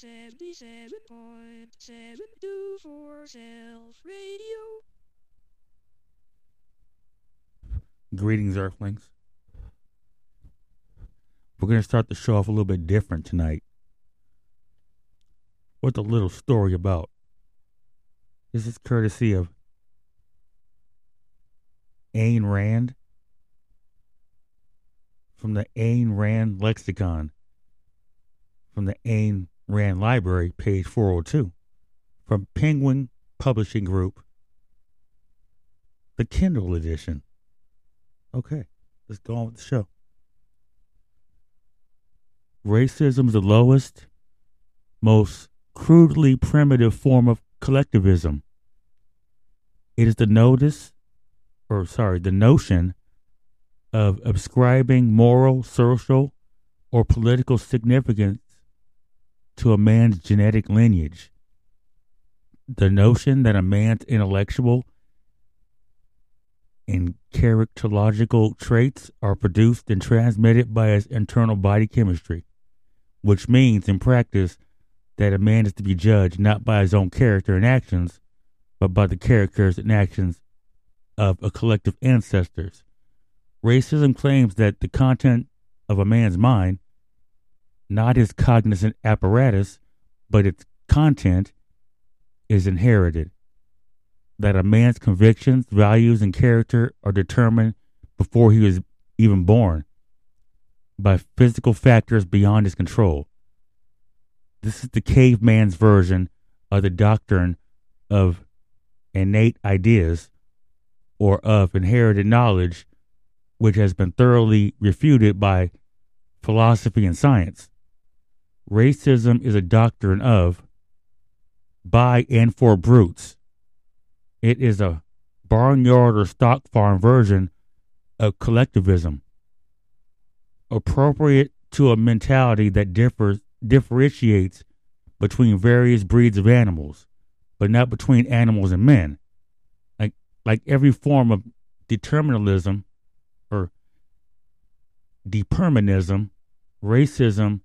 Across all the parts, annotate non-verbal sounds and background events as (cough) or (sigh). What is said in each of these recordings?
77.724 Self Radio. Greetings, Earthlings. We're going to start the show off a little bit different tonight. With a little story about. This is courtesy of Ayn Rand from the Ayn Rand lexicon from the Ayn Rand Library, page 402, from Penguin Publishing Group, the Kindle edition. Okay, let's go on with the show. Racism is the lowest, most crudely primitive form of collectivism. It is the notice, or sorry, the notion of ascribing moral, social, or political significance to a man's genetic lineage. The notion that a man's intellectual and characterological traits are produced and transmitted by his internal body chemistry, which means, in practice, that a man is to be judged not by his own character and actions, but by the characters and actions of a collective ancestors. Racism claims that the content of a man's mind, not his cognizant apparatus, but its content, is inherited. That a man's convictions, values, and character are determined before he is even born by physical factors beyond his control. This is the caveman's version of the doctrine of innate ideas or of inherited knowledge which has been thoroughly refuted by philosophy and science. Racism is a doctrine of, by and for brutes. It is a barnyard or stock farm version of collectivism, appropriate to a mentality that differs differentiates between various breeds of animals, but not between animals and men. Like like every form of determinism or depermanism, racism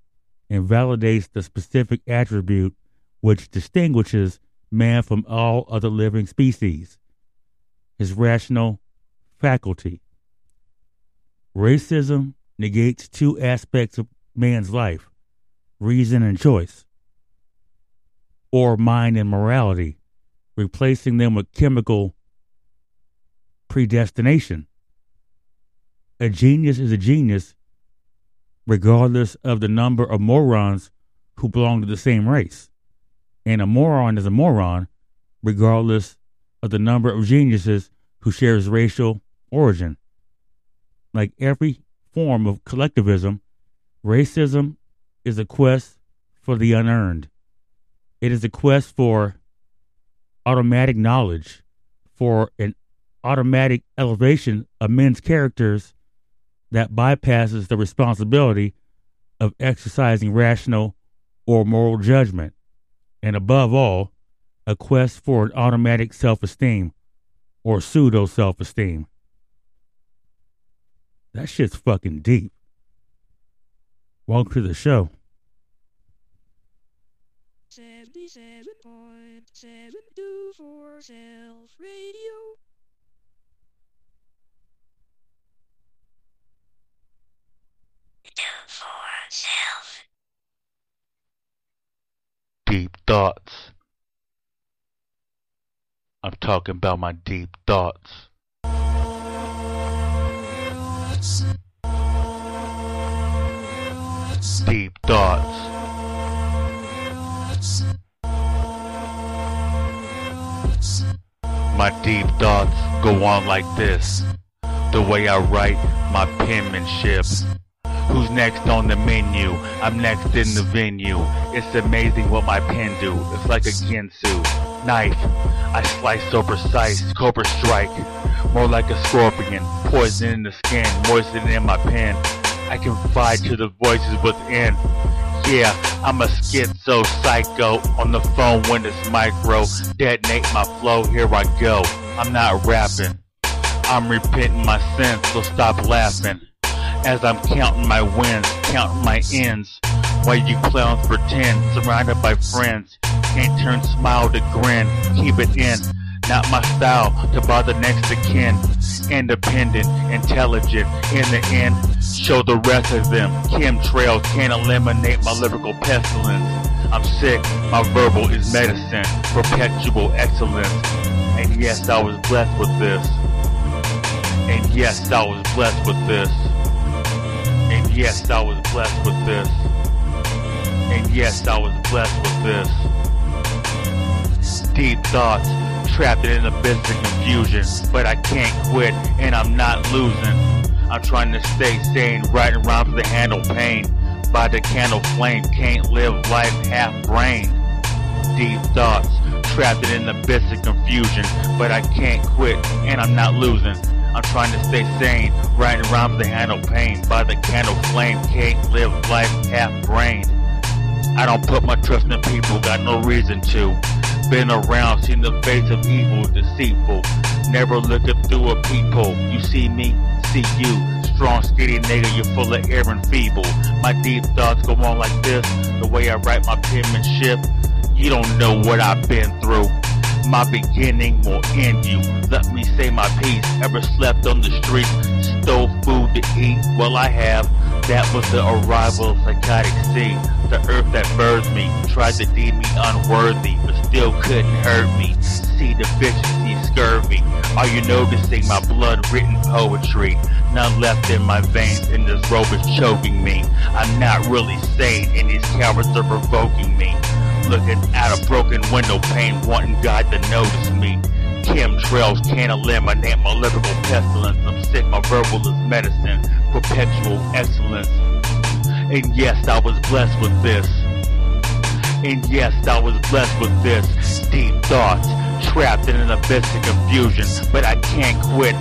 invalidates the specific attribute which distinguishes man from all other living species his rational faculty. Racism negates two aspects of man's life reason and choice, or mind and morality, replacing them with chemical predestination a genius is a genius regardless of the number of morons who belong to the same race. And a moron is a moron regardless of the number of geniuses who shares racial origin. Like every form of collectivism, racism is a quest for the unearned. It is a quest for automatic knowledge, for an automatic elevation of men's characters that bypasses the responsibility of exercising rational or moral judgment, and above all, a quest for an automatic self esteem or pseudo self esteem. That shit's fucking deep. Welcome to the show. 77.724 Self Radio. Do for self. Deep thoughts. I'm talking about my deep thoughts. Deep thoughts. My deep thoughts go on like this. The way I write my penmanship. Who's next on the menu? I'm next in the venue. It's amazing what my pen do. It's like a Ginsu knife. I slice so precise, cobra strike. More like a scorpion, poison in the skin, moistening in my pen. I confide to the voices within. Yeah, I'm a schizo psycho on the phone when it's micro. Detonate my flow, here I go. I'm not rapping. I'm repenting my sins, so stop laughing. As I'm counting my wins, counting my ends. while you clowns pretend. Surrounded by friends, can't turn smile to grin. Keep it in, not my style to bother next to kin. Independent, intelligent, in the end, show the rest of them. Chemtrails can't eliminate my lyrical pestilence. I'm sick, my verbal is medicine, perpetual excellence. And yes, I was blessed with this. And yes, I was blessed with this. And yes, I was blessed with this. And yes, I was blessed with this. Deep thoughts, trapped in an abyss of confusion. But I can't quit, and I'm not losing. I'm trying to stay sane, writing rhymes to the handle pain. By the candle flame, can't live life half brained. Deep thoughts, trapped in an abyss of confusion. But I can't quit, and I'm not losing. I'm trying to stay sane, writing rhymes to handle pain. By the candle flame, can't live life half brained. I don't put my trust in people, got no reason to. Been around, seen the face of evil, deceitful. Never looking through a peephole. You see me, see you. Strong, skinny nigga, you're full of air and feeble. My deep thoughts go on like this. The way I write my penmanship, you don't know what I've been through. My beginning will end you. Let me say my piece. Ever slept on the streets? Stole food to eat? Well, I have. That was the arrival of psychotic sea. The earth that birthed me tried to deem me unworthy, but still couldn't hurt me. See deficiency, scurvy. Are you noticing my blood written poetry? None left in my veins, and this robe is choking me. I'm not really sane, and these cowards are provoking me. Looking at a broken window pane, wanting God to notice me. Chemtrails can't eliminate my lyrical pestilence. I'm sick, my verbal is medicine, perpetual excellence. And yes, I was blessed with this. And yes, I was blessed with this. Deep thoughts, trapped in an abyss of confusion. But I can't quit,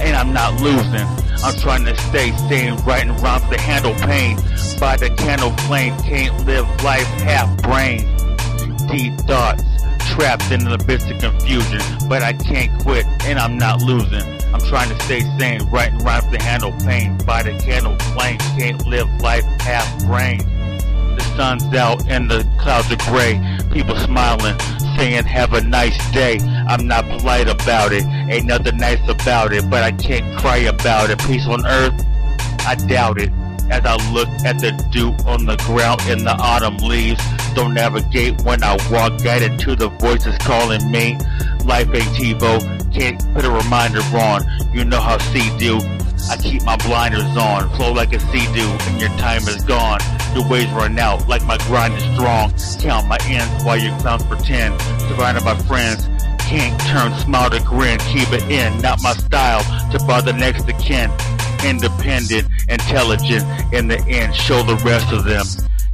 and I'm not losing. I'm trying to stay sane, writing rhymes to handle pain. By the candle flame, can't live life half brain. Deep thoughts, trapped in an abyss of confusion. But I can't quit, and I'm not losing. I'm trying to stay sane, writing rhymes to handle pain. By the candle flame, can't live life half brain. The sun's out and the clouds are gray. People smiling, saying have a nice day. I'm not polite about it, ain't nothing nice about it, but I can't cry about it. Peace on earth, I doubt it. As I look at the dew on the ground in the autumn leaves, don't navigate when I walk, guided to the voices calling me. Life ain't TiVo, can't put a reminder on. You know how C do. I keep my blinders on, flow like a sea do, and your time is gone. Your ways run out, like my grind is strong. Count my ends while your clowns pretend. Surrounded by friends, can't turn smile to grin. Keep it in, not my style, to bother next to kin. Independent, intelligent, in the end, show the rest of them.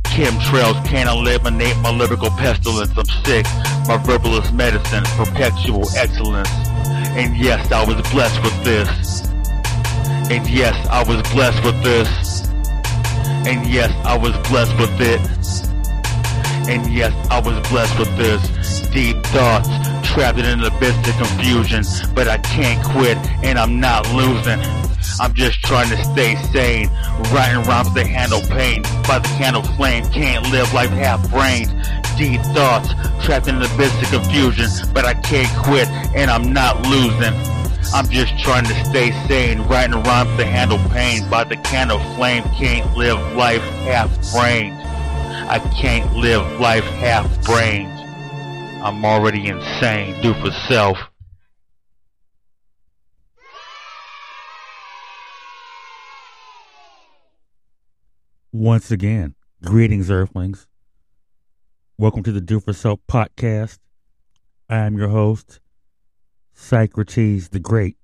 Chemtrails can't eliminate my lyrical pestilence. I'm sick, my verbal is medicine, perpetual excellence. And yes, I was blessed with this. And yes, I was blessed with this. And yes, I was blessed with it. And yes, I was blessed with this. Deep thoughts, trapped in an abyss of confusion. But I can't quit, and I'm not losing. I'm just trying to stay sane. Writing rhymes to handle pain. By the candle flame, can't live life half brained. Deep thoughts, trapped in an abyss of confusion. But I can't quit, and I'm not losing. I'm just trying to stay sane, writing rhymes to handle pain. By the candle flame, can't live life half brained. I can't live life half brained. I'm already insane. Do for self. Once again, greetings, Earthlings. Welcome to the Do for Self podcast. I am your host, Socrates the Great.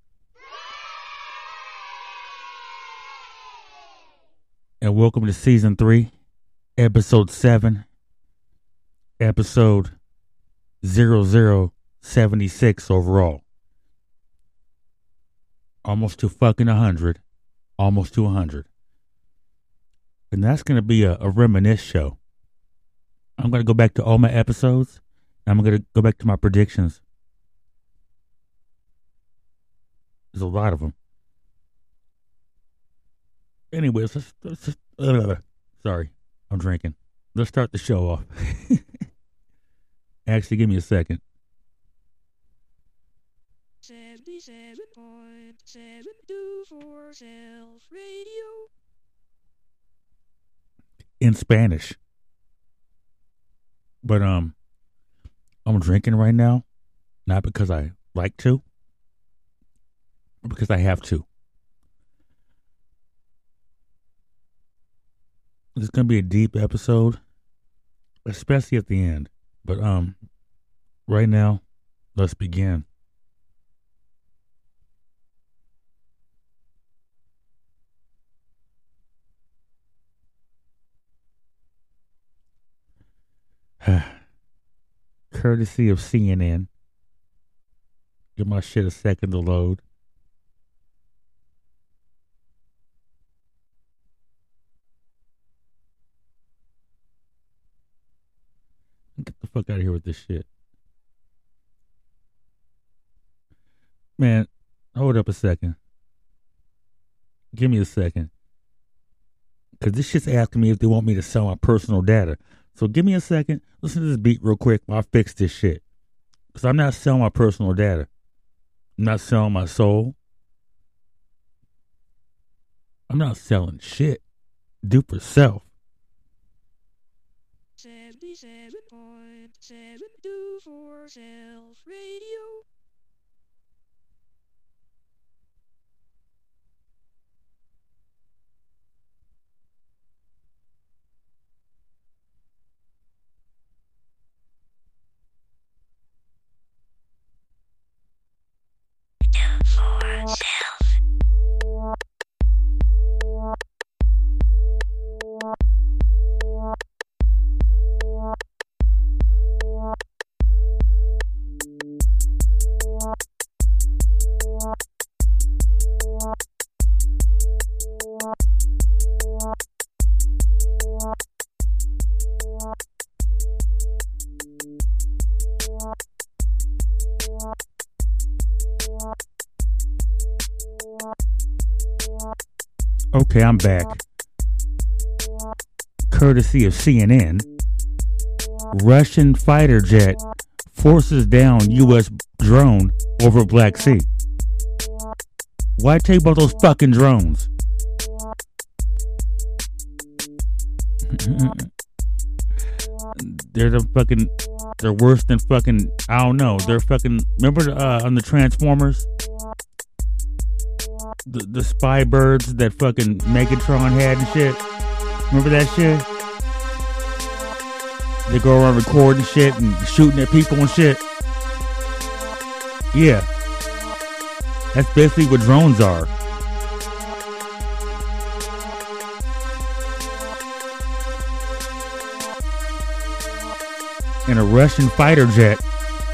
And welcome to season three, episode seven, episode 0076 overall. Almost to fucking 100. Almost to 100. And that's going to be a, a reminisce show. I'm going to go back to all my episodes. I'm going to go back to my predictions There's a lot of them. Anyways, let's, let's uh, sorry, I'm drinking. let's start the show off. (laughs) Actually, give me a second. 77.724 Self Radio. in Spanish. But um I'm drinking right now, not because I like to, because I have to. This is gonna be a deep episode, especially at the end. But um right now, let's begin. (sighs) Courtesy of CNN. Give my shit a second to load. Fuck out of here with this shit. Man, hold up a second. Give me a second. Because this shit's asking me if they want me to sell my personal data. So give me a second. Listen to this beat real quick while I fix this shit. Because I'm not selling my personal data. I'm not selling my soul. I'm not selling shit. Do for self. 77.724 Self Radio. Okay, I'm back. Courtesy of CNN, Russian fighter jet forces down U.S. drone over Black Sea. Why you about those fucking drones? (laughs) they're the fucking. They're worse than fucking. I don't know. They're fucking. Remember uh, on the Transformers? The, the spy birds that fucking Megatron had and shit. Remember that shit? They go around recording shit and shooting at people and shit. Yeah. That's basically what drones are. And a Russian fighter jet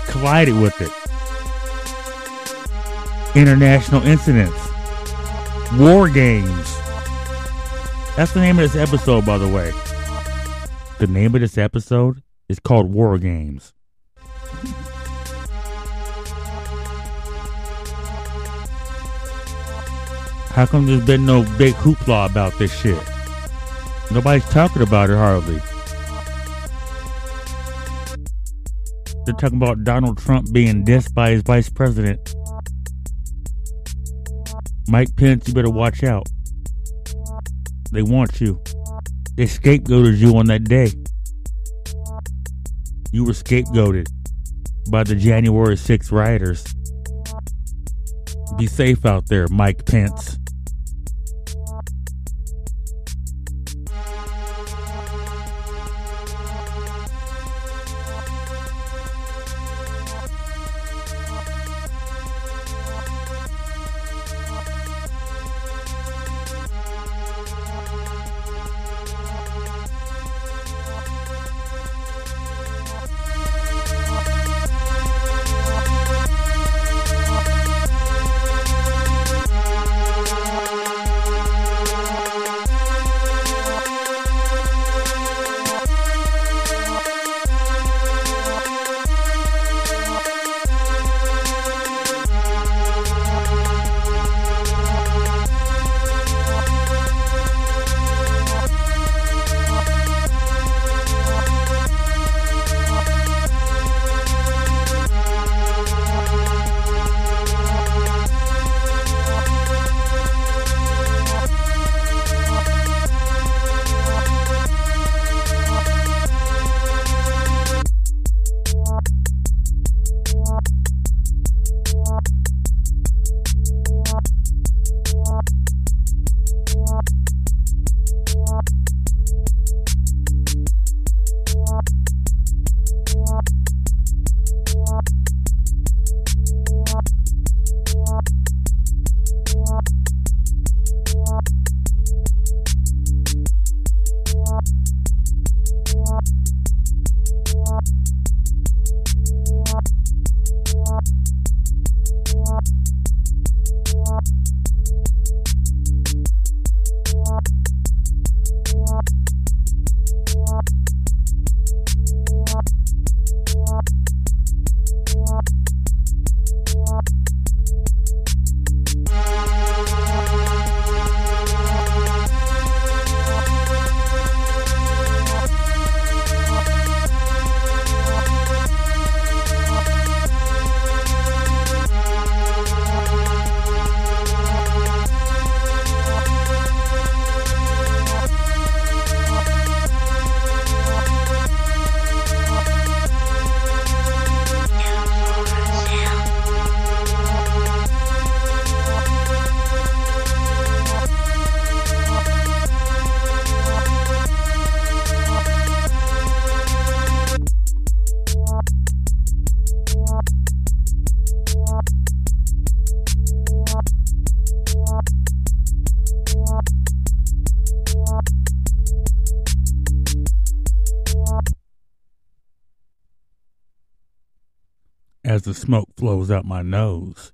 collided with it. International incidents. War Games. That's the name of this episode, by the way. The name of this episode is called War Games. How come there's been no big hoopla about this shit? Nobody's talking about it hardly. They're talking about Donald Trump being dissed by his vice president. Mike Pence, you better watch out. They want you. They scapegoated you on that day. You were scapegoated by the January 6th rioters. Be safe out there, Mike Pence. Flows out my nose.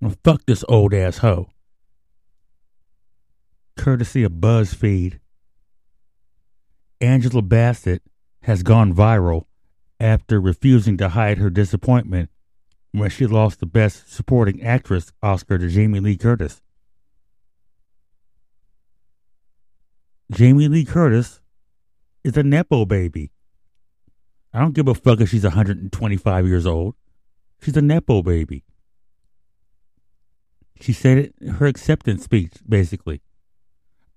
Well, fuck this old ass hoe. Courtesy of BuzzFeed, Angela Bassett has gone viral after refusing to hide her disappointment when she lost the Best Supporting Actress Oscar to Jamie Lee Curtis. Jamie Lee Curtis is a Nepo baby. I don't give a fuck if she's 125 years old. She's a Nepo baby. She said it in her acceptance speech, basically.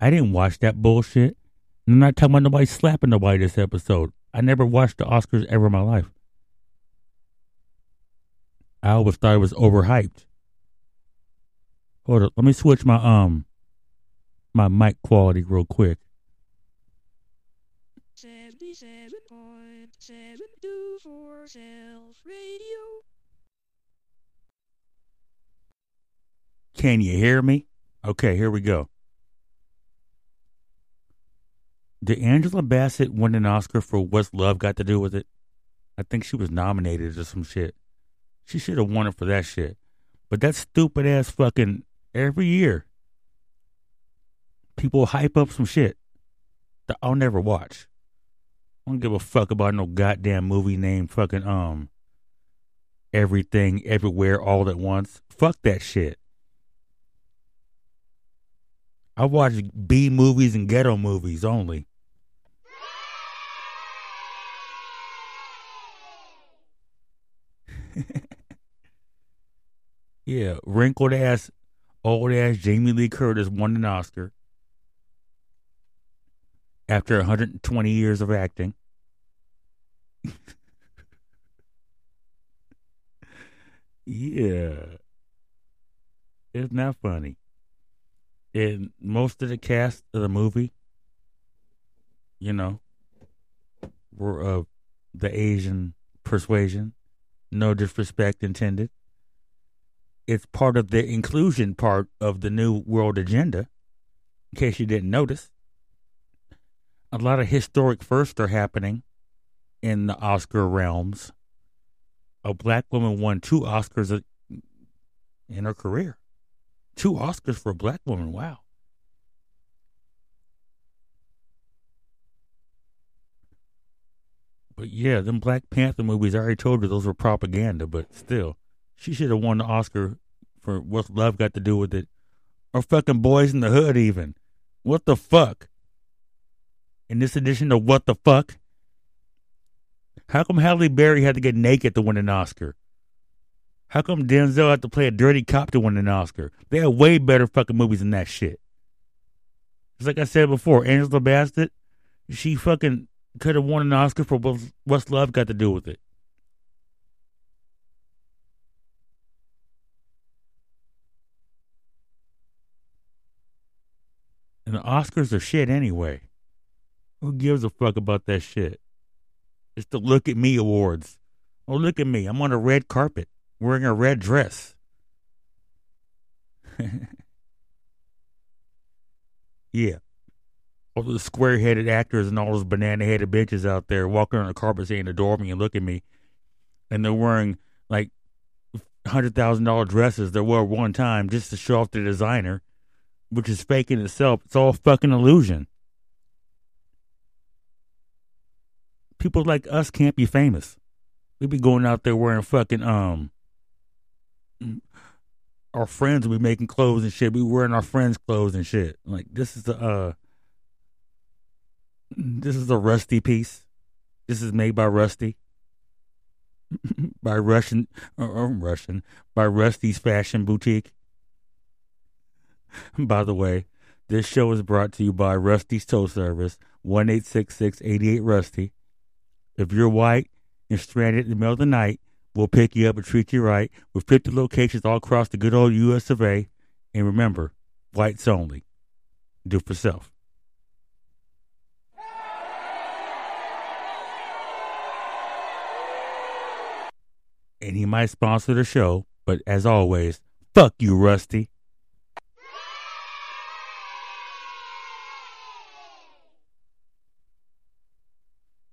I didn't watch that bullshit. I'm not talking about nobody slapping nobody this episode. I never watched the Oscars ever in my life. I always thought it was overhyped. Hold up, let me switch my um my mic quality real quick. 77.724 Self Radio. Can you hear me? Okay, here we go. Did Angela Bassett win an Oscar for What's Love Got to Do with It? I think she was nominated or some shit. She should have won it for that shit. But that stupid ass fucking every year, people hype up some shit that I'll never watch. I don't give a fuck about no goddamn movie named fucking um everything everywhere all at once. Fuck that shit. I watch B movies and ghetto movies only. (laughs) yeah, wrinkled ass, old ass Jamie Lee Curtis won an Oscar after 120 years of acting. (laughs) yeah. Isn't that funny? And most of the cast of the movie, you know, were of the Asian persuasion. No disrespect intended. It's part of the inclusion part of the New World Agenda, in case you didn't notice. A lot of historic firsts are happening in the Oscar realms. A black woman won two Oscars in her career. Two Oscars for a black woman. Wow. But yeah, them Black Panther movies, I already told you those were propaganda, but still, she should have won the Oscar for What's Love Got to Do with It. Or fucking Boys in the Hood, even. What the fuck? In this edition of What the Fuck? How come Halle Berry had to get naked to win an Oscar? How come Denzel had to play a dirty cop to win an Oscar? They had way better fucking movies than that shit. Just like I said before, Angela Bassett, she fucking could have won an Oscar for what's Love Got to Do with It. And the Oscars are shit anyway. Who gives a fuck about that shit? It's the Look at Me Awards. Oh, look at me. I'm on a red carpet wearing a red dress. (laughs) yeah. All those square headed actors and all those banana headed bitches out there walking on the carpet saying, adore me and look at me. And they're wearing like $100,000 dresses they wore one time just to show off the designer, which is fake in itself. It's all fucking illusion. People like us can't be famous. We'd be going out there wearing fucking um our friends will be making clothes and shit. We wearing our friends' clothes and shit. Like this is a uh, this is a Rusty piece. This is made by Rusty. (laughs) by Russian or, or Russian by Rusty's Fashion Boutique. (laughs) by the way, this show is brought to you by Rusty's Tow Service, one eight six six eighty eight Rusty. If you're white and stranded in the middle of the night, we'll pick you up and treat you right with 50 locations all across the good old U.S. of A. And remember, whites only. Do for self. And he might sponsor the show, but as always, fuck you, Rusty.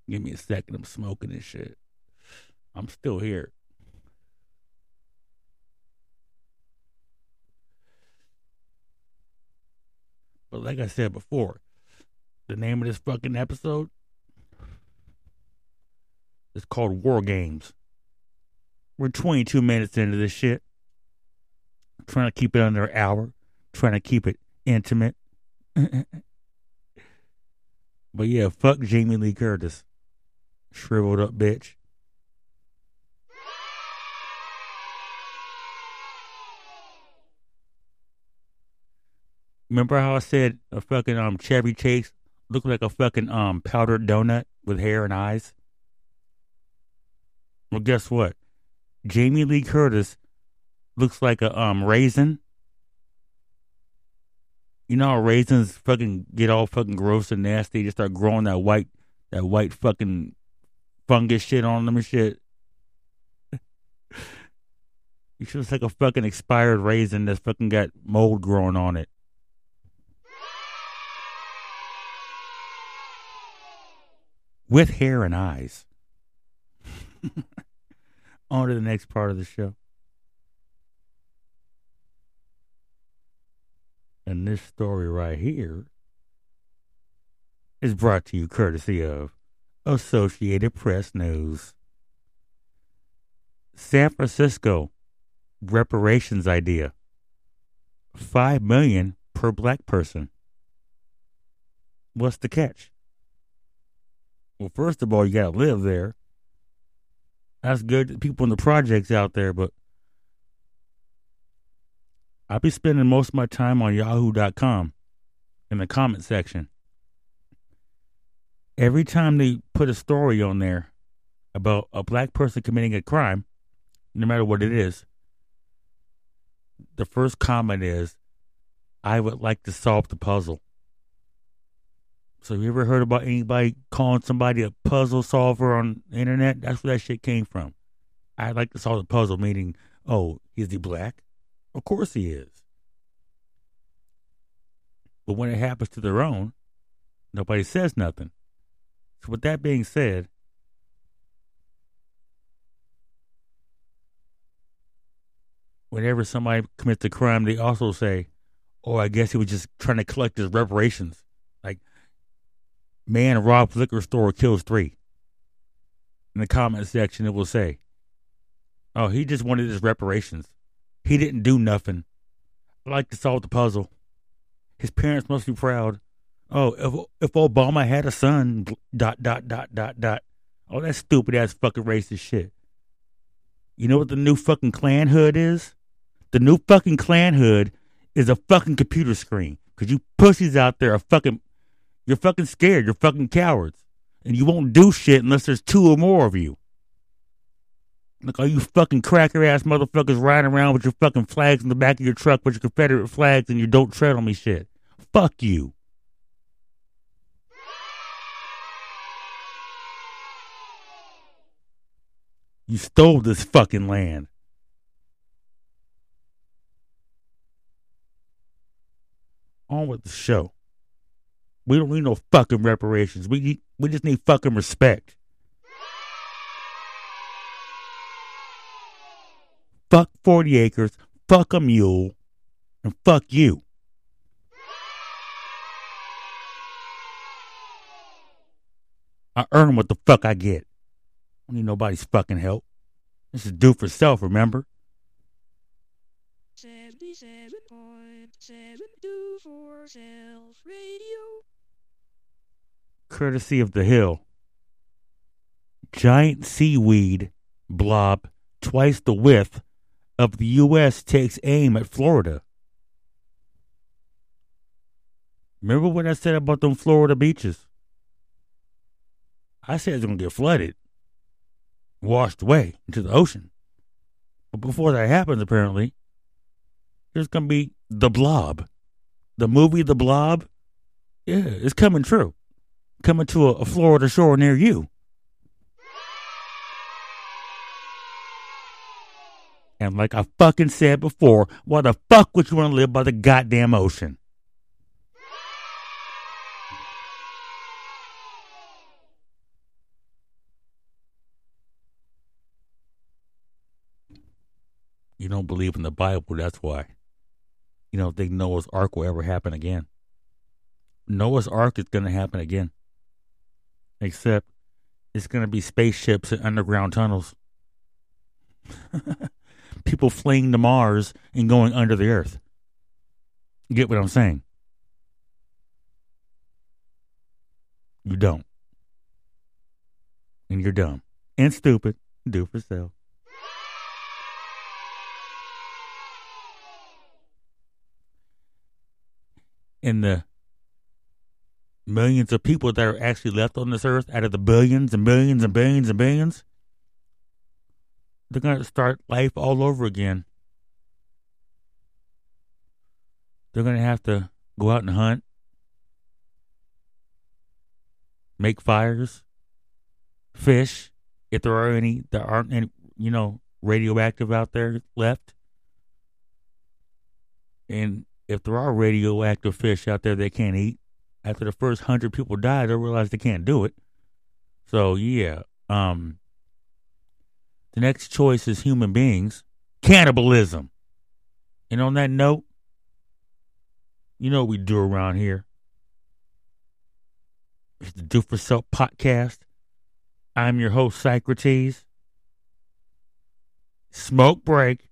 Give me a second. I'm smoking this shit. I'm still here. But like I said before, the name of this fucking episode is called War Games. We're 22 minutes into this shit. trying to keep it under an hour, trying to keep it intimate. (laughs) but yeah, fuck Jamie Lee Curtis. Shriveled up bitch. Remember how I said a fucking um Chevy Chase looked like a fucking um powdered donut with hair and eyes? Well, guess what? Jamie Lee Curtis looks like a um raisin. You know how raisins fucking get all fucking gross and nasty, just start growing that white that white fucking fungus shit on them and shit. (laughs) you should look like a fucking expired raisin that's fucking got mold growing on it. With hair and eyes. (laughs) On to the next part of the show. And this story right here is brought to you courtesy of Associated Press News. San Francisco reparations idea. 5 million per black person. What's the catch? Well, first of all, you got to live there. That's good. People in the projects out there, but I'll be spending most of my time on yahoo.com in the comment section. Every time they put a story on there about a black person committing a crime, no matter what it is, the first comment is, I would like to solve the puzzle. So you ever heard about anybody calling somebody a puzzle solver on the internet? That's where that shit came from. I'd like to solve the puzzle, meaning, oh, is he black? Of course he is. But when it happens to their own, nobody says nothing. So with that being said, whenever somebody commits a crime, they also say, "Oh, I guess he was just trying to collect his reparations." Man robs liquor store, kills three. In the comment section, it will say, Oh, he just wanted his reparations. He didn't do nothing. I like to solve the puzzle. His parents must be proud. Oh, if if Obama had a son, dot dot dot dot dot. Oh, that stupid ass fucking racist shit. You know what the new fucking Klan hood is? The new fucking Klan hood is a fucking computer screen. Cause you pussies out there are fucking you're fucking scared. You're fucking cowards. And you won't do shit unless there's two or more of you. Look, all you fucking cracker ass motherfuckers riding around with your fucking flags in the back of your truck with your Confederate flags and you don't tread on me shit. Fuck you. You stole this fucking land. On with the show. We don't need no fucking reparations. We need, we just need fucking respect. Fuck 40 acres, fuck a mule, and fuck you. I earn what the fuck I get. I don't need nobody's fucking help. This is do for self, remember? 77.7 do for self radio courtesy of the Hill. Giant seaweed blob twice the width of the U.S. takes aim at Florida. Remember what I said about them Florida beaches? I said it's going to get flooded, washed away into the ocean. But before that happens, apparently, there's going to be The Blob. The movie The Blob, yeah, it's coming true coming to a, a Florida shore near you. And like I fucking said before, why the fuck would you want to live by the goddamn ocean? You don't believe in the Bible, that's why. You don't think Noah's Ark will ever happen again. Noah's Ark is going to happen again. Except it's going to be spaceships and underground tunnels. (laughs) People fleeing to Mars and going under the earth. You get what I'm saying? You don't. And you're dumb. And stupid. Do for sale. In the millions of people that are actually left on this earth out of the billions and billions and billions and billions, they're going to start life all over again. They're going to have to go out and hunt, make fires, fish, if there are any there aren't any, you know, radioactive out there left. And if there are radioactive fish out there they can't eat, after the first hundred people die, they realize they can't do it. So yeah, um, the next choice is human beings, cannibalism. And on that note, you know what we do around here. It's the Do for Self podcast. I'm your host, Socrates. Smoke break.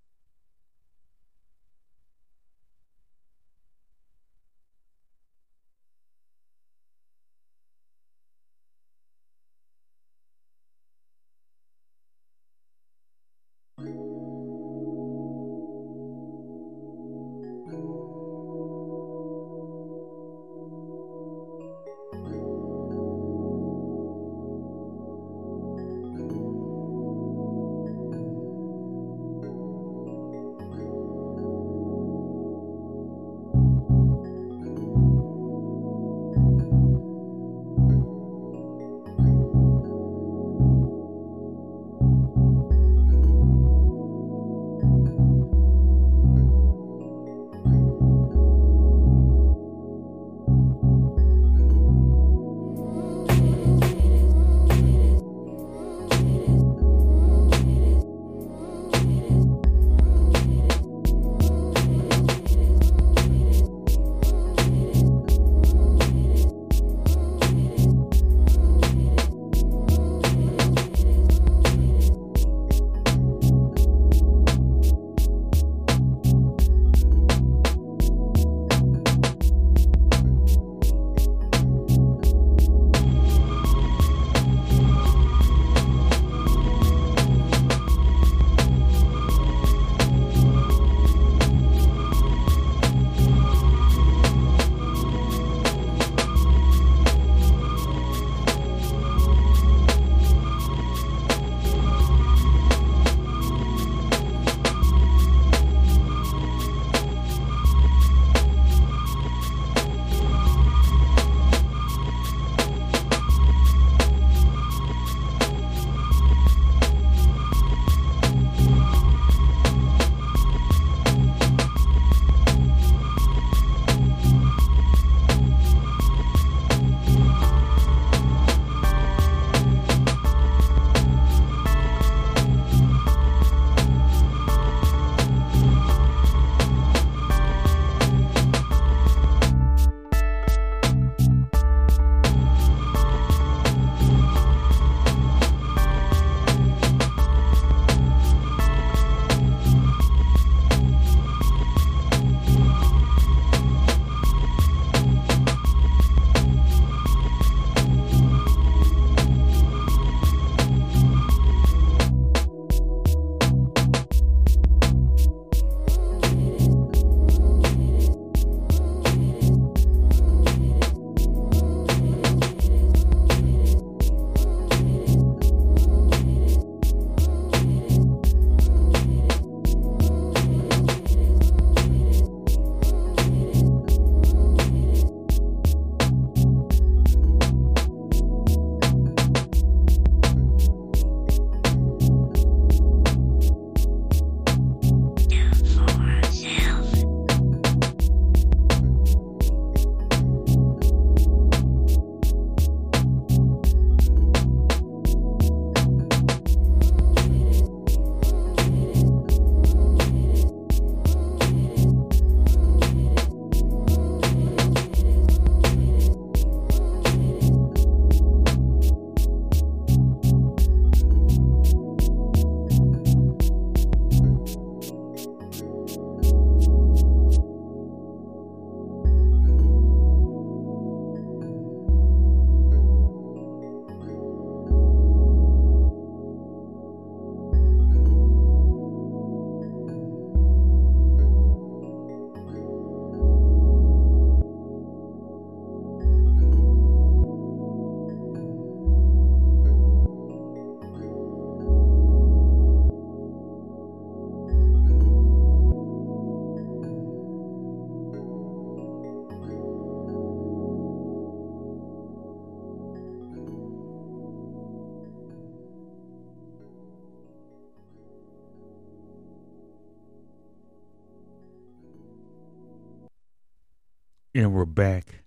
And we're back.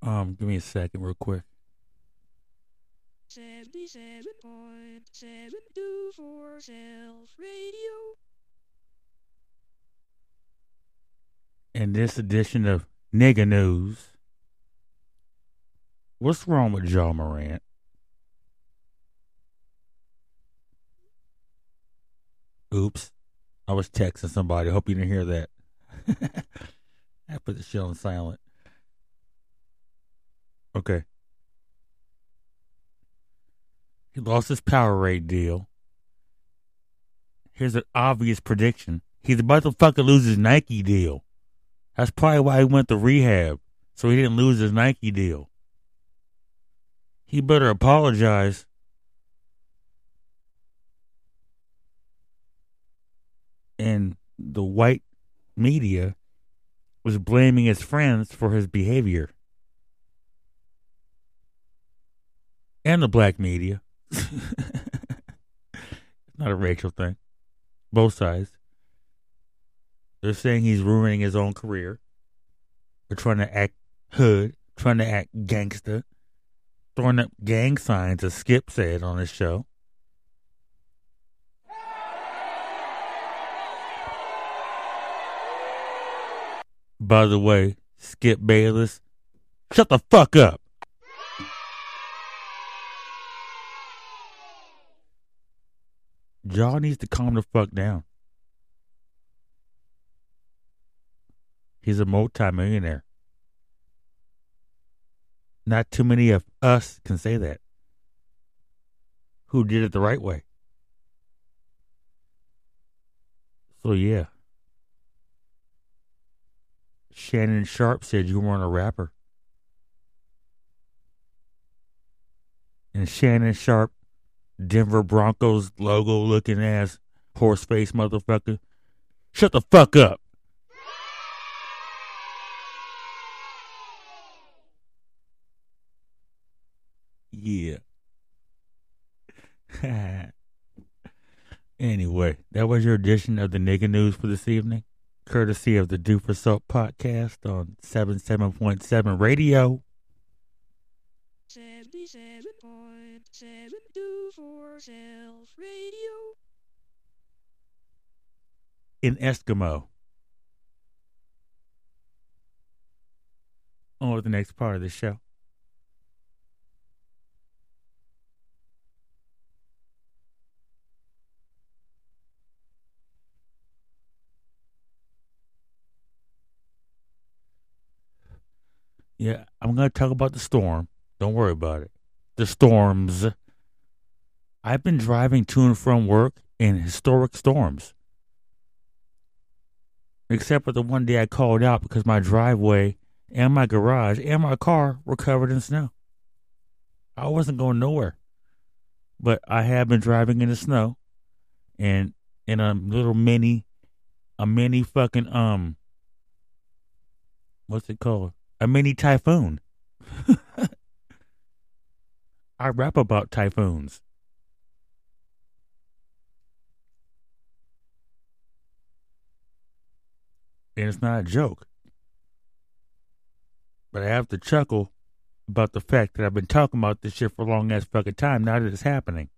Um, give me a second, real quick. 77.724 Self Radio. In this edition of Nigga News, what's wrong with Ja Morant? Oops. I was texting somebody. Hope you didn't hear that. (laughs) I put the show on silent. Okay. He lost his Powerade deal. Here's an obvious prediction. He's about to fucking lose his Nike deal. That's probably why he went to rehab. So he didn't lose his Nike deal. He better apologize. And the white media was blaming his friends for his behavior. And the black media. (laughs) Not a racial thing. Both sides. They're saying he's ruining his own career. They're trying to act hood, trying to act gangster, throwing up gang signs, as Skip said on his show. By the way, Skip Bayless, shut the fuck up. Ja needs to calm the fuck down. He's a multimillionaire. Not too many of us can say that. Who did it the right way? So, yeah. Shannon Sharpe said you weren't a rapper. And Shannon Sharpe, Denver Broncos logo looking ass horse face motherfucker, shut the fuck up. Yeah. (laughs) anyway, that was your edition of the nigga news for this evening, courtesy of the Do for Self podcast on 77.7 radio. 77.724 Self Radio. in Eskimo. On with the next part of the show. Yeah, I'm going to talk about the storm. Don't worry about it. The storms. I've been driving to and from work in historic storms except for the one day I called out because my driveway and my garage and my car were covered in snow. I wasn't going nowhere, but I have been driving in the snow, and in a little mini, a mini fucking um, what's it called? A mini typhoon. (laughs) I rap about typhoons. and it's not a joke. But I have to chuckle about the fact that I've been talking about this shit for a long ass fucking time now that it's happening.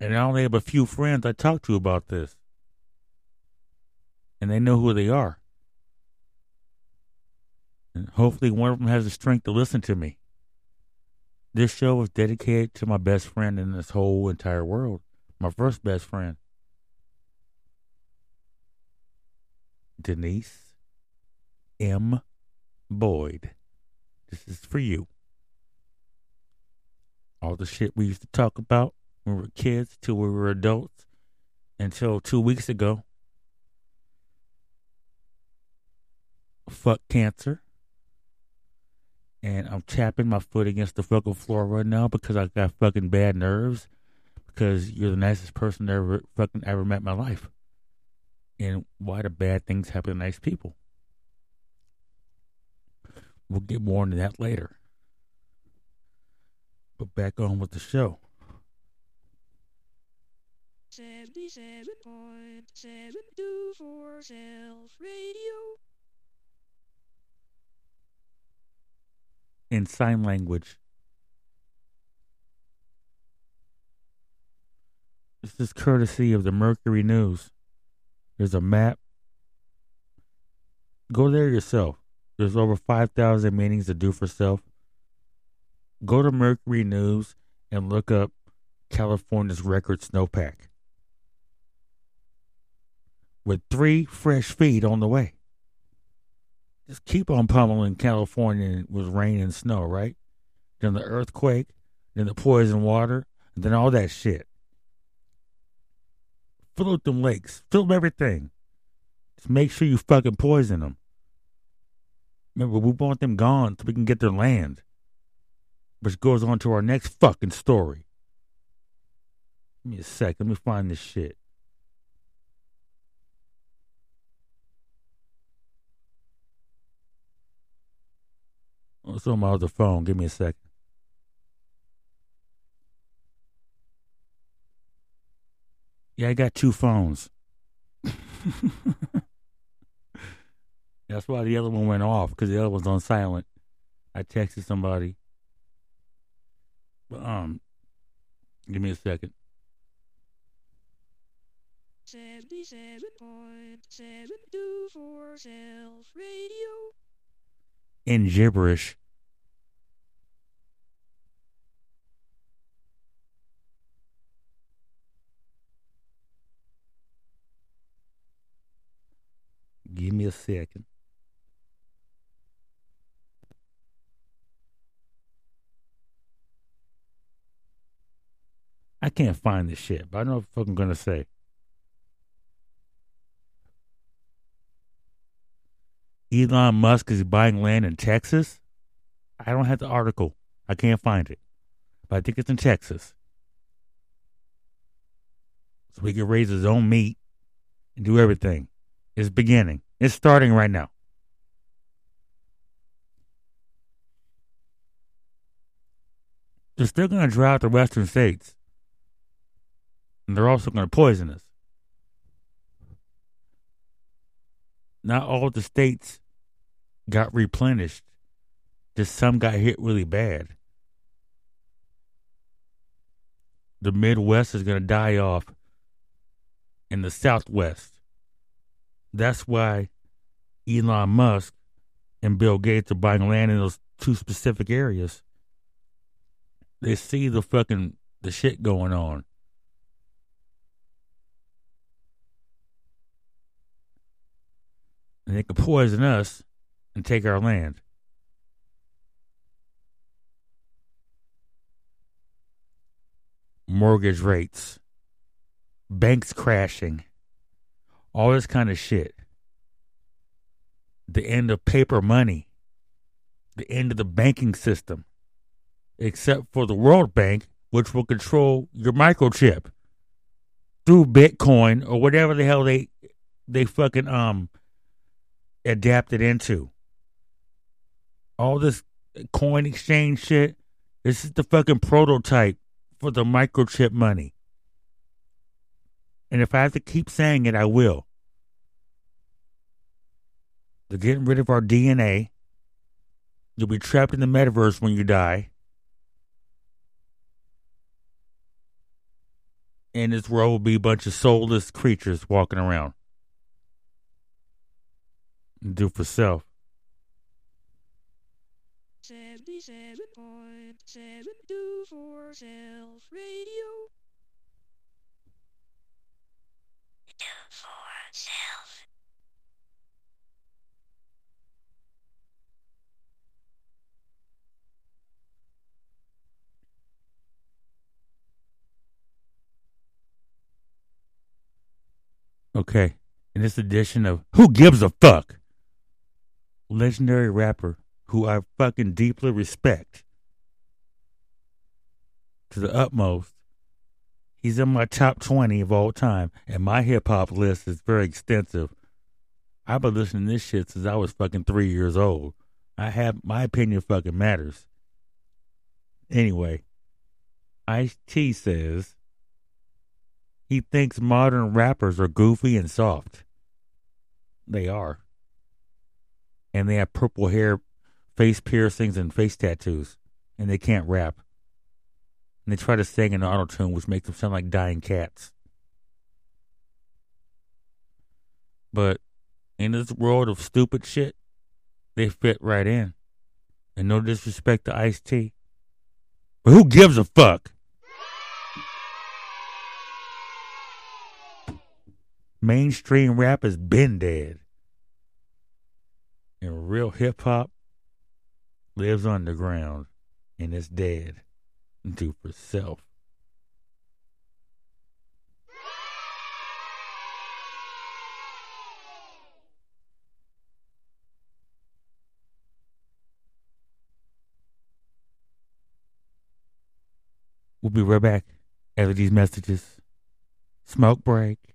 And I only have a few friends I talk to about this. And they know who they are. And hopefully one of them has the strength to listen to me. This show is dedicated to my best friend in this whole entire world my first best friend, Denise M. Boyd. This is for you. All the shit we used to talk about when we were kids till we were adults until two weeks ago. Fuck cancer. And I'm tapping my foot against the fucking floor right now because I got fucking bad nerves because you're the nicest person ever fucking ever met in my life. And why do bad things happen to nice people? We'll get more into that later. But back on with the show. 77.724 Self Radio. In sign language. This is courtesy of the Mercury News. There's a map. Go there yourself. There's over 5,000 meanings to do for self. Go to Mercury News and look up California's record snowpack. With three fresh feet on the way. Just keep on pummeling California with rain and snow, right? Then the earthquake, then the poison water, and then all that shit. Fill up them lakes. Fill up everything. Just make sure you fucking poison them. Remember, we want them gone so we can get their land. Which goes on to our next fucking story. Give me a sec. Let me find this shit. It's on my other phone. Give me a second. Yeah, I got two phones. (laughs) That's why the other one went off because the other one's on silent. I texted somebody. But, um, give me a second. 77.72 for Self Radio. In gibberish. Give me a second. I can't find this shit, but I know what I'm gonna say. Elon Musk is buying land in Texas. I don't have the article. I can't find it. But I think it's in Texas. So he can raise his own meat and do everything. It's beginning. It's starting right now. They're still going to drought the western states. And they're also going to poison us. Not all the states got replenished. Just some got hit really bad. The Midwest is going to die off in the Southwest. That's why Elon Musk and Bill Gates are buying land in those two specific areas. They see the fucking the shit going on. And they could poison us and take our land. Mortgage rates, banks crashing, all this kind of shit. The end of paper money, the end of the banking system, except for the World Bank, which will control your microchip through Bitcoin or whatever the hell they they fucking um adapted into. All this coin exchange shit. This is the fucking prototype for the microchip money. And if I have to keep saying it, I will. They're getting rid of our DNA. You'll be trapped in the metaverse when you die. And this world will be a bunch of soulless creatures walking around. Do for self. 77.72 for Self Radio. Do for Self. Okay. In this edition of Who Gives a Fuck? Legendary rapper who I fucking deeply respect to the utmost. He's in my top 20 of all time, and my hip hop list is very extensive. I've been listening to this shit since I was fucking three years old. I have my opinion fucking matters. Anyway, Ice T says He thinks modern rappers are goofy and soft. They are. And they have purple hair, face piercings, and face tattoos. And they can't rap. And they try to sing in auto tune, which makes them sound like dying cats. But in this world of stupid shit, they fit right in. And no disrespect to Ice T. But who gives a fuck? Mainstream rap has been dead. And real hip hop lives underground and is dead. Do for self. We'll be right back after these messages. Smoke break.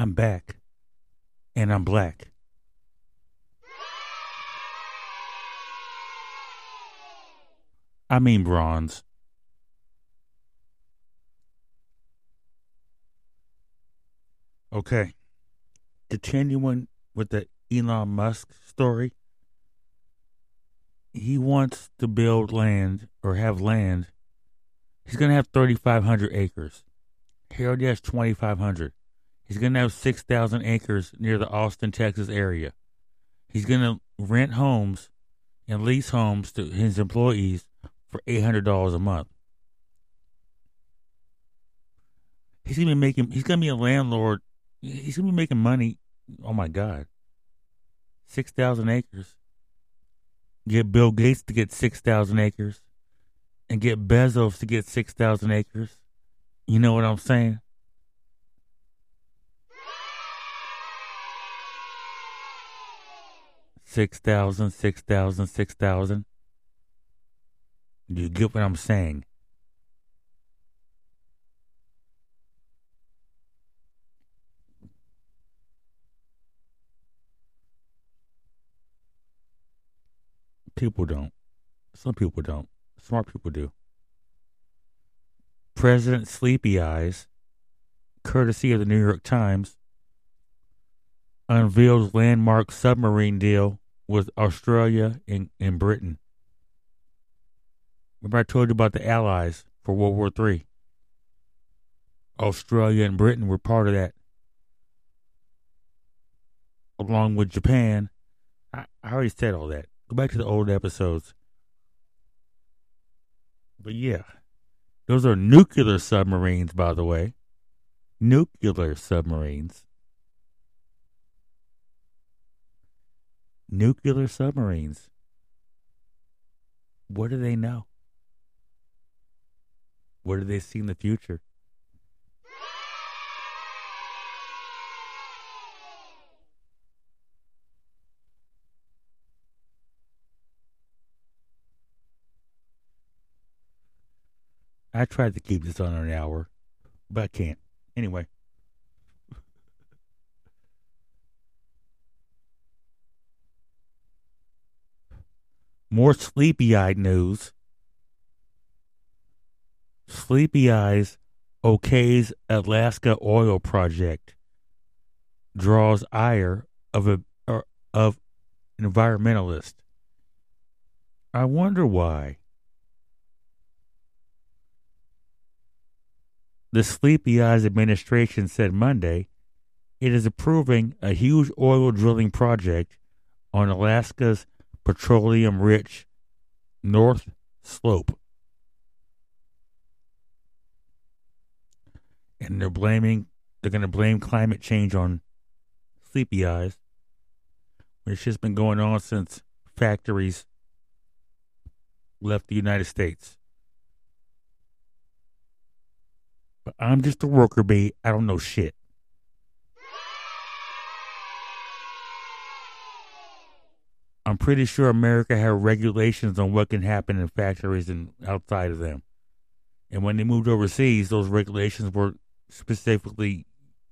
I'm back. And I'm black. I mean bronze. Okay. Continuing with the Elon Musk story. He wants to build land or have land. He's going to have 3,500 acres. He already has 2,500. He's going to have 6,000 acres near the Austin, Texas area. He's going to rent homes and lease homes to his employees for $800 a month. He's going to be making, he's going to be a landlord. He's going to be making money. Oh my God. 6,000 acres. Get Bill Gates to get 6,000 acres and get Bezos to get 6,000 acres. You know what I'm saying? Six thousand, six thousand, six thousand. Do you get what I'm saying? People don't. Some people don't. Smart people do. President Sleepy Eyes, courtesy of the New York Times, unveils landmark submarine deal with Australia and, and Britain. Remember, I told you about the Allies for World War III. Australia and Britain were part of that, along with Japan. I, I already said all that. Go back to the old episodes. But yeah, those are nuclear submarines, by the way. Nuclear submarines. Nuclear submarines. What do they know? What do they see in the future? I tried to keep this on an hour, but I can't. Anyway. More sleepy eyed news. Sleepy Eyes okays Alaska oil project. Draws ire of a er, of environmentalist. I wonder why. The Sleepy Eyes administration said Monday it is approving a huge oil drilling project on Alaska's petroleum rich North Slope. And they're blaming, they're going to blame climate change on Sleepy Eyes. It's just been going on since factories left the United States. But I'm just a worker bee. I don't know shit. I'm pretty sure America had regulations on what can happen in factories and outside of them. And when they moved overseas, those regulations were specifically,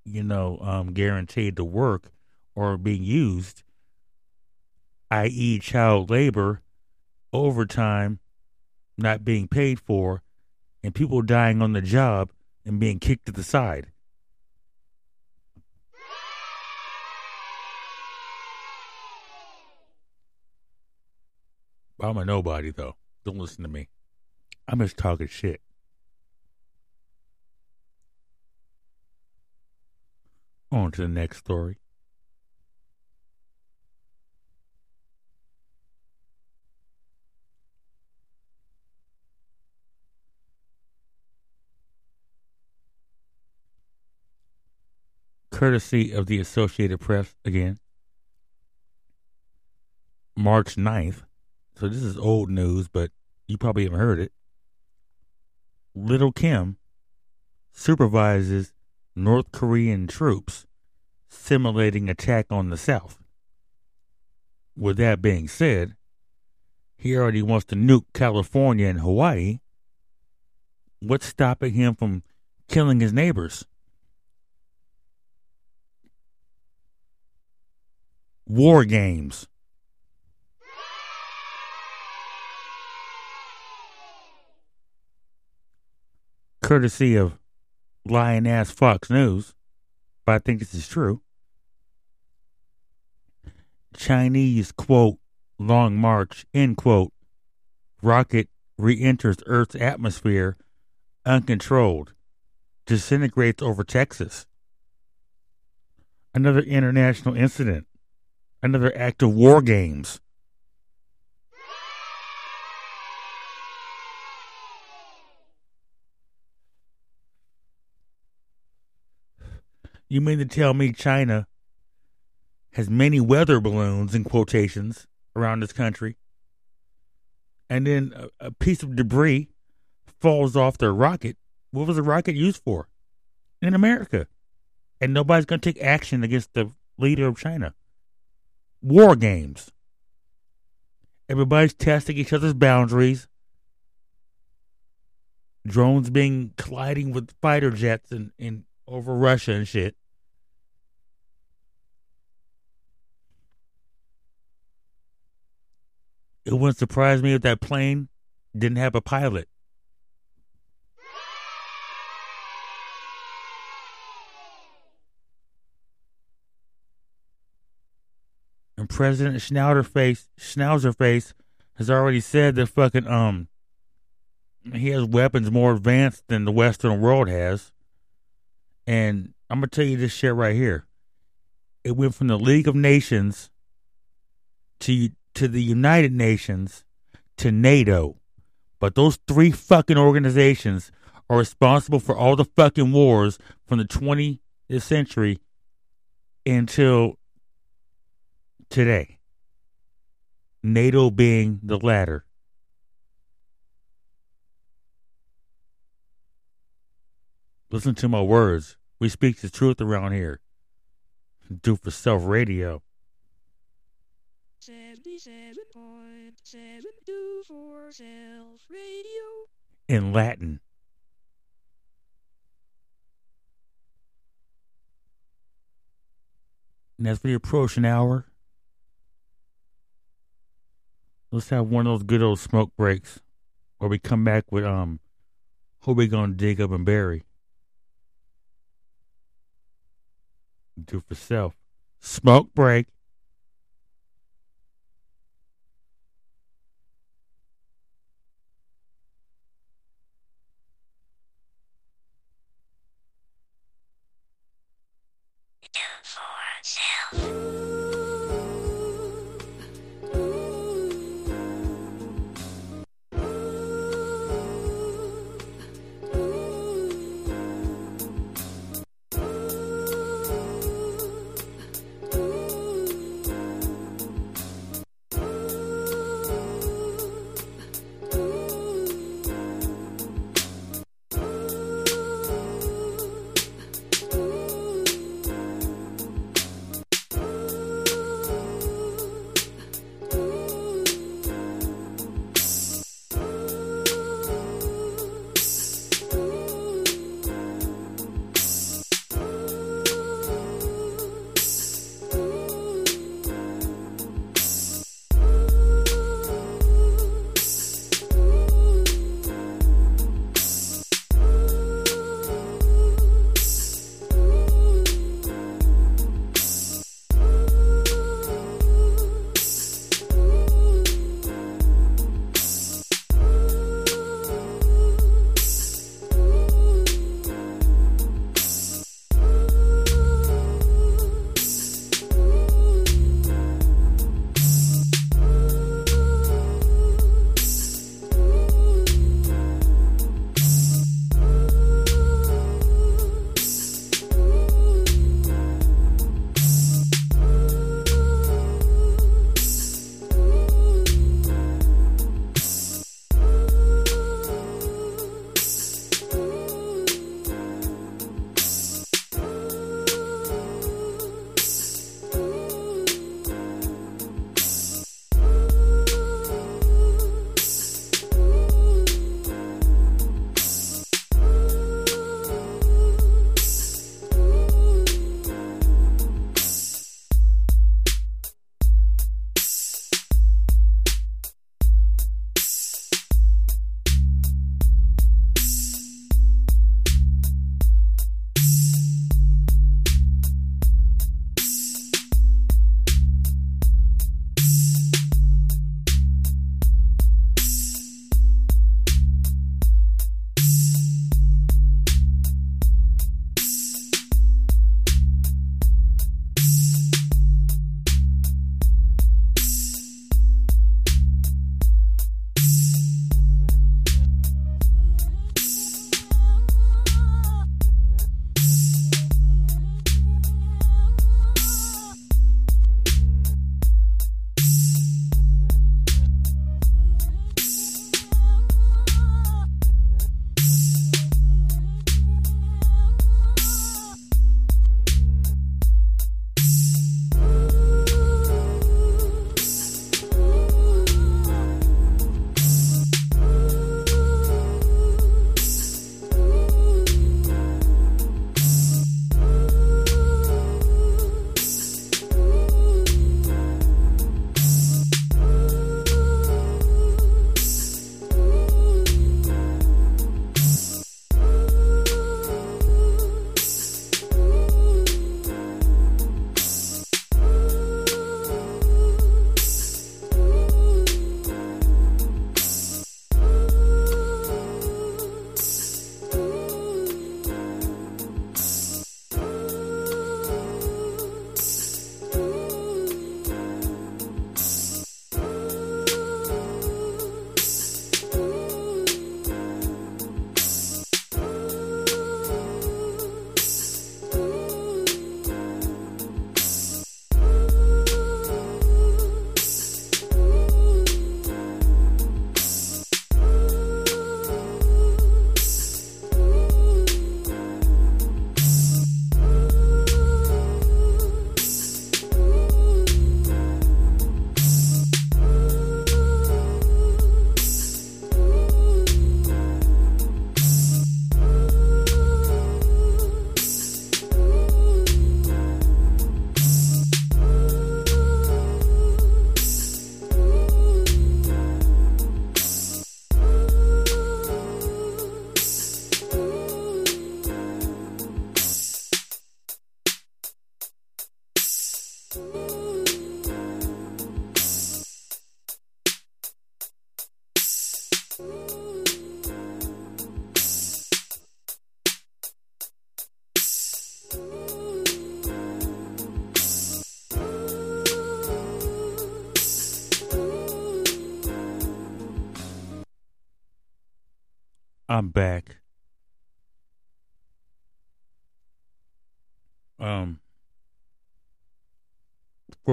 you know, um, guaranteed to work or being used, i.e., child labor, overtime, not being paid for, and people dying on the job and being kicked to the side. I'm a nobody though. Don't listen to me. I'm just talking shit. On to the next story. Courtesy of the Associated Press again. March 9th, so this is old news, but you probably haven't heard it. Little Kim supervises North Korean troops simulating attack on the South. With that being said, he already wants to nuke California and Hawaii. What's stopping him from killing his neighbors? War games. Courtesy of lying ass Fox News, but I think this is true. Chinese quote long march end quote rocket re-enters Earth's atmosphere uncontrolled, disintegrates over Texas. Another international incident, another act of war games. You mean to tell me China has many weather balloons in quotations around this country, and then a, a piece of debris falls off their rocket? What was the rocket used for? In America. And nobody's going to take action against the leader of China. War games. Everybody's testing each other's boundaries. Drones being colliding with fighter jets and, and over Russia and shit. It wouldn't surprise me if that plane didn't have a pilot. And President Schnauzer Schnauzerface has already said that fucking um he has weapons more advanced than the Western world has. And I'm gonna tell you this shit right here. It went from the League of Nations to to the United Nations to NATO. But those three fucking organizations are responsible for all the fucking wars from the 20th century until today. NATO being the latter. Listen to my words. We speak the truth around here. Do for self radio. 77.72 for self radio. In Latin. And as we approach an hour, let's have one of those good old smoke breaks where we come back with um who we gonna dig up and bury. Do for self. Smoke break.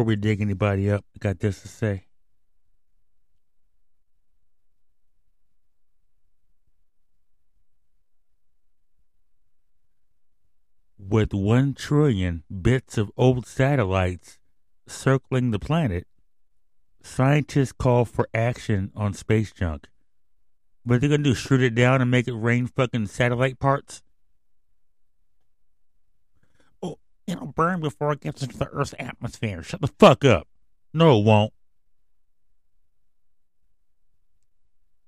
We dig anybody up, I got this to say. With one trillion bits of old satellites circling the planet, scientists call for action on space junk. What they're gonna do? Shoot it down and make it rain fucking satellite parts? Oh, it'll burn before it gets into the Earth's atmosphere. Shut the fuck up. No, it won't.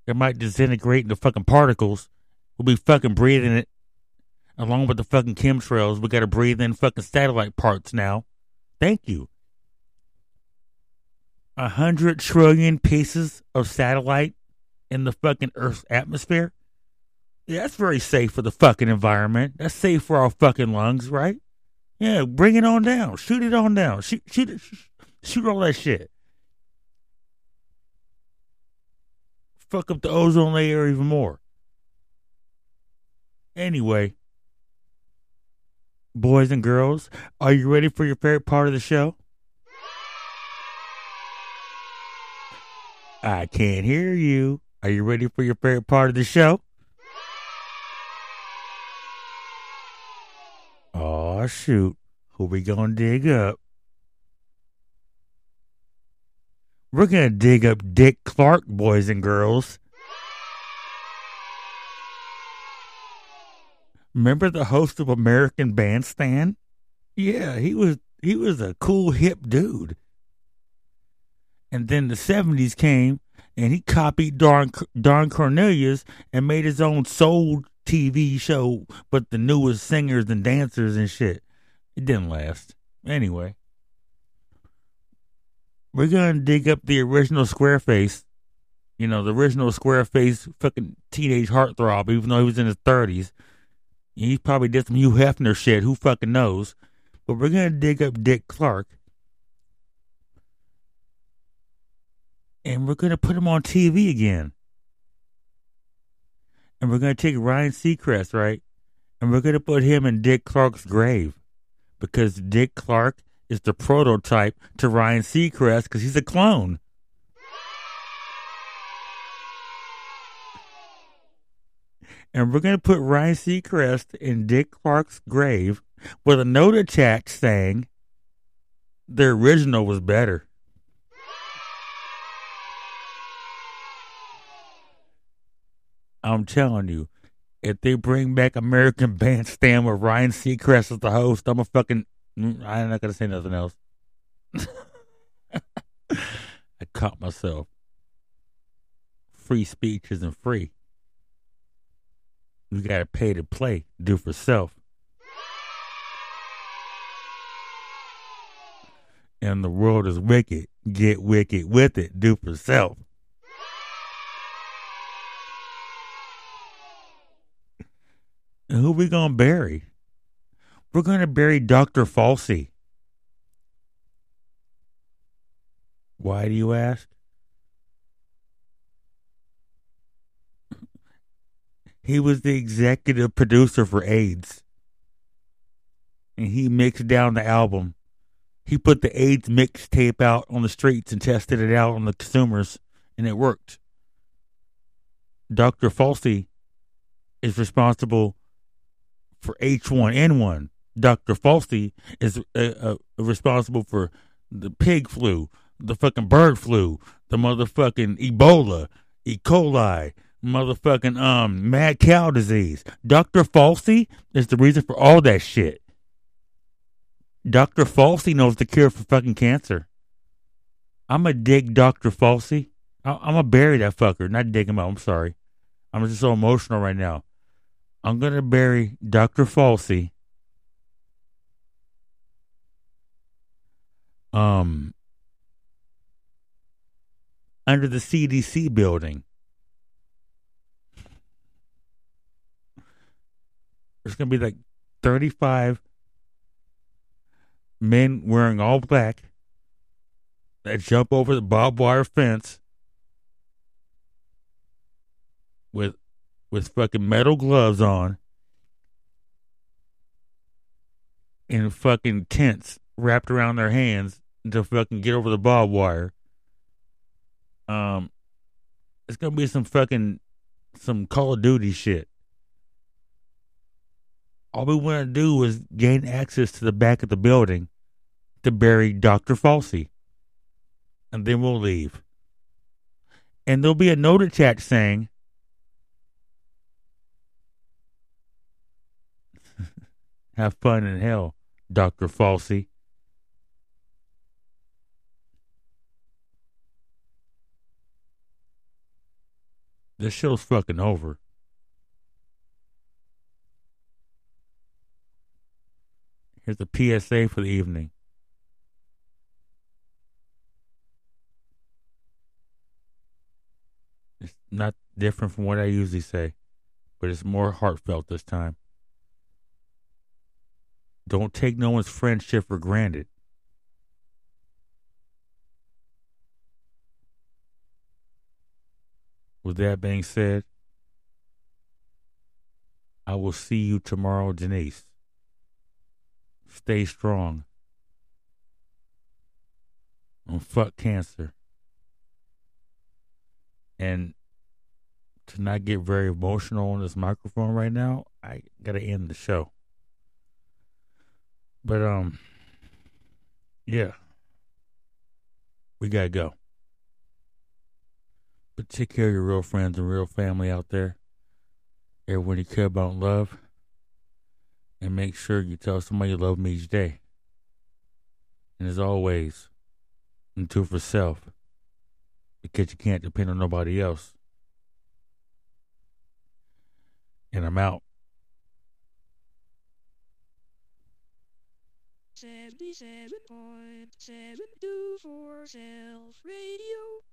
It might disintegrate into fucking particles. We'll be fucking breathing it. Along with the fucking chemtrails, we gotta breathe in fucking satellite parts now. Thank you. A hundred trillion pieces of satellite in the fucking Earth's atmosphere. Yeah, that's very safe for the fucking environment. That's safe for our fucking lungs, right? Yeah, bring it on down. Shoot it on down. Shoot, shoot, shoot all that shit. Fuck up the ozone layer even more. Anyway, boys and girls, are you ready for your favorite part of the show? I can't hear you. Are you ready for your favorite part of the show? Shoot. Who we gonna dig up? We're gonna dig up Dick Clark, boys and girls. Remember the host of American Bandstand? Yeah, he was he was a cool hip dude. And then the 70s came and he copied Don, Don Cornelius and made his own soul TV show, but the newest singers and dancers and shit. It didn't last. Anyway, we're gonna dig up the original Squareface. You know, the original Squareface fucking teenage heartthrob, even though he was in his 30s. He probably did some Hugh Hefner shit. Who fucking knows? But we're gonna dig up Dick Clark and we're to put him on TV again. And we're going to take Ryan Seacrest, right? And we're going to put him in Dick Clark's grave because Dick Clark is the prototype to Ryan Seacrest because he's a clone. And we're going to put Ryan Seacrest in Dick Clark's grave with a note attached saying the original was better. I'm telling you, if they bring back American Bandstand with Ryan Seacrest as the host, I'm a fucking. Mm, I'm not gonna say nothing else. (laughs) I caught myself. Free speech isn't free. You gotta pay to play. Do for self. And the world is wicked. Get wicked with it. Do for self. Who we gonna bury? We're gonna bury Dr. Falsey. Why do you ask? He was the executive producer for AIDS. And he mixed down the album. He put the AIDS mixtape out on the streets and tested it out on the consumers, and it worked. Dr. Falsey is responsible for H1N1. Dr. Falsey is uh, uh, responsible for the pig flu, the fucking bird flu, the motherfucking Ebola, E. coli, motherfucking um mad cow disease. Dr. Falsey is the reason for all that shit. Dr. Falsey knows the cure for fucking cancer. I'm a dig Dr. Falsey. I- I'm gonna bury that fucker, not dig him out. I'm sorry. I'm just so emotional right now. I'm going to bury Dr. Falsey. um under the CDC building. There's going to be like 35 men wearing all black that jump over the barbed wire fence with with fucking metal gloves on and fucking tents wrapped around their hands to fucking get over the barbed wire. Um, it's gonna be some fucking some Call of Duty shit. All we want to do is gain access to the back of the building to bury Dr. Fauci. And then we'll leave. And there'll be a note attached saying, Have fun in hell, Dr. Fauci. This show's fucking over. Here's a PSA for the evening. It's not different from what I usually say, but it's more heartfelt this time. Don't take no one's friendship for granted. With that being said, I will see you tomorrow, Denise. Stay strong. And fuck cancer. And to not get very emotional on this microphone right now, I gotta end the show. But um yeah. We gotta go. But take care of your real friends and real family out there. Everyone you care about love. And make sure you tell somebody you love them each day. And as always, and do for self. Because you can't depend on nobody else. And I'm out. Seventy-seven point seven Do for self radio.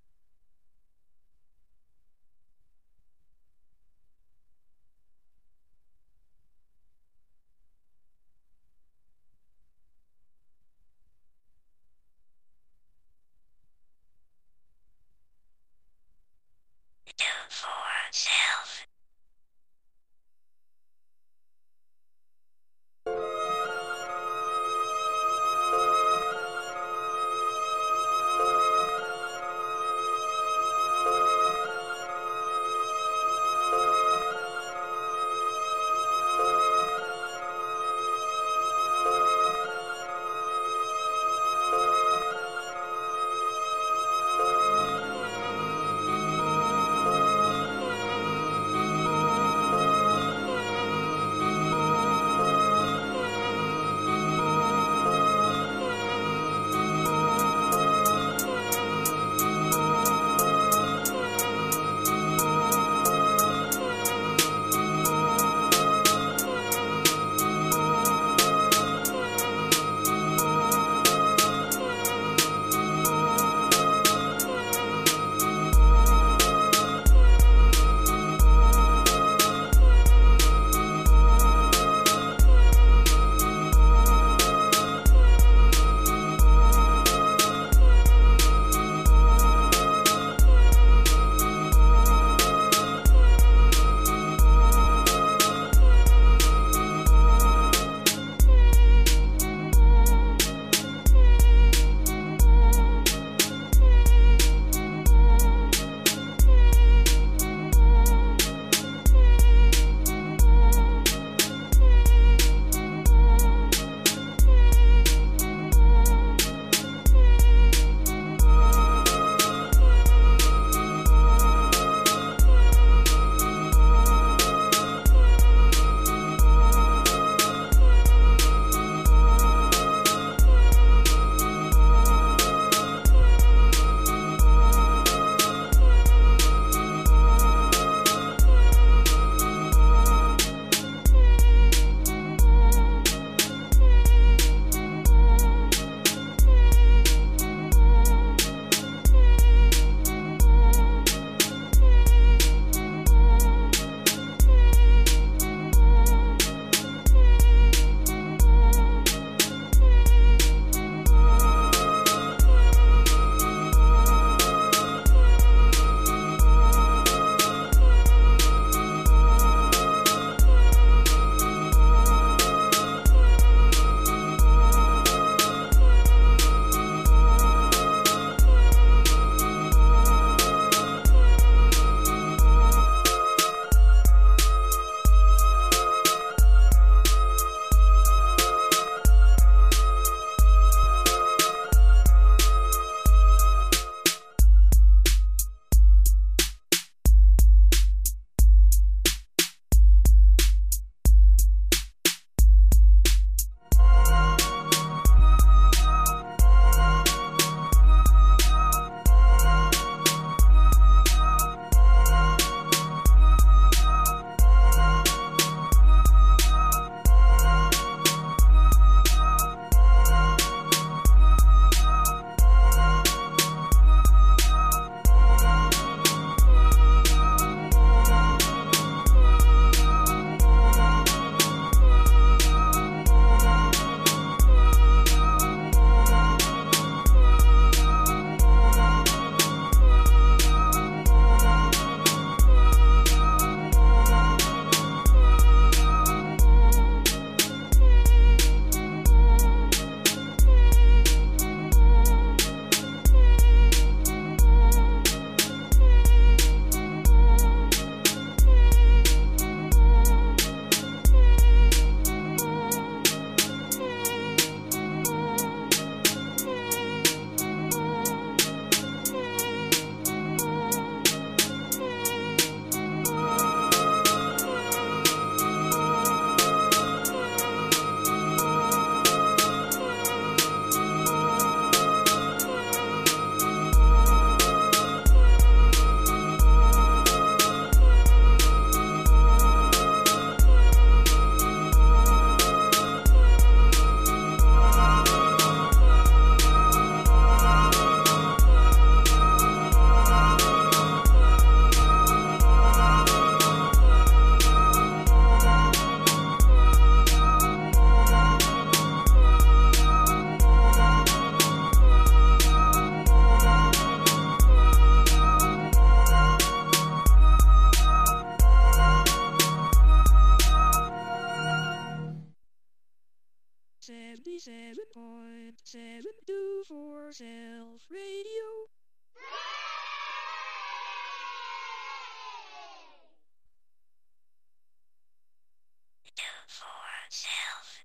yourself.